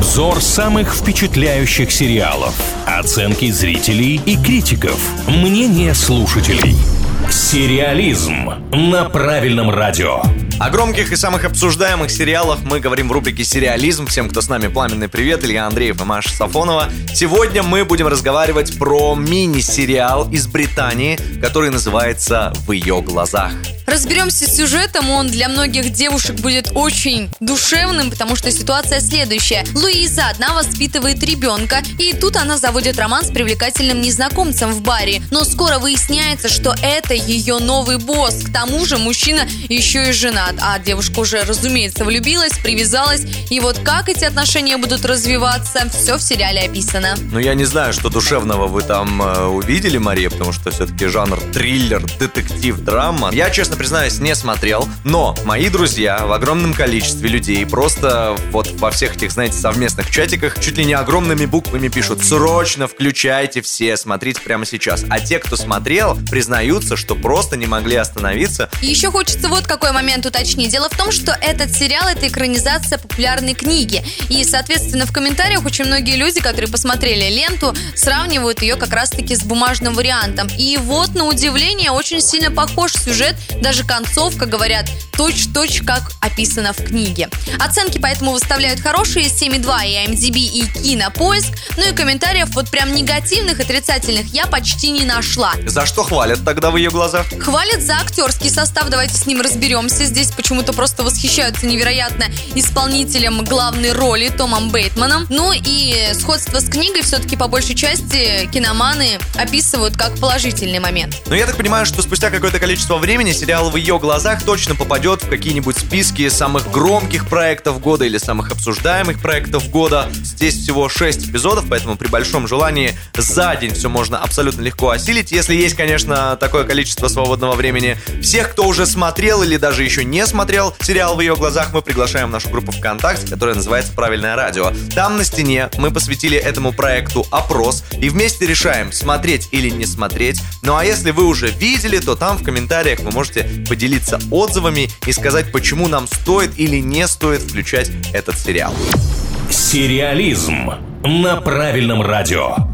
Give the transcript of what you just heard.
Обзор самых впечатляющих сериалов. Оценки зрителей и критиков. Мнение слушателей. Сериализм на правильном радио. О громких и самых обсуждаемых сериалах мы говорим в рубрике «Сериализм». Всем, кто с нами, пламенный привет. Илья Андреев и Маша Сафонова. Сегодня мы будем разговаривать про мини-сериал из Британии, который называется «В ее глазах». Разберемся с сюжетом, он для многих девушек будет очень душевным, потому что ситуация следующая. Луиза одна воспитывает ребенка, и тут она заводит роман с привлекательным незнакомцем в баре. Но скоро выясняется, что это ее новый босс. К тому же мужчина еще и женат, а девушка уже, разумеется, влюбилась, привязалась. И вот как эти отношения будут развиваться, все в сериале описано. Ну, я не знаю, что душевного вы там э, увидели, Мария, потому что все-таки жанр триллер, детектив, драма. Я, честно признаюсь, не смотрел, но мои друзья в огромном количестве людей просто вот во всех этих, знаете, совместных чатиках чуть ли не огромными буквами пишут «Срочно включайте все, смотрите прямо сейчас». А те, кто смотрел, признаются, что просто не могли остановиться. Еще хочется вот какой момент уточнить. Дело в том, что этот сериал – это экранизация популярной книги. И, соответственно, в комментариях очень многие люди, которые посмотрели ленту, сравнивают ее как раз-таки с бумажным вариантом. И вот, на удивление, очень сильно похож сюжет, даже концовка, говорят, точь-точь, как описано в книге. Оценки поэтому выставляют хорошие 7,2 и IMDb, и Кинопоиск. Ну и комментариев вот прям негативных, отрицательных я почти не нашла. За что хвалят тогда в ее глазах? Хвалят за актерский состав, давайте с ним разберемся. Здесь почему-то просто восхищаются невероятно исполнителем главной роли Томом Бейтманом. Ну и сходство с книгой все-таки по большей части киноманы описывают как положительный момент. Но я так понимаю, что спустя какое-то количество времени сериал в ее глазах точно попадет в какие-нибудь списки самых громких проектов года или самых обсуждаемых проектов года. Здесь всего 6 эпизодов, поэтому при большом желании за день все можно абсолютно легко осилить, если есть, конечно, такое количество свободного времени. Всех, кто уже смотрел или даже еще не смотрел сериал в ее глазах, мы приглашаем в нашу группу ВКонтакте, которая называется «Правильное радио». Там на стене мы посвятили этому проекту опрос и вместе решаем, смотреть или не смотреть. Ну а если вы уже видели, то там в комментариях вы можете поделиться отзывами и сказать, почему нам стоит или не стоит включать этот сериал. Сериализм на правильном радио.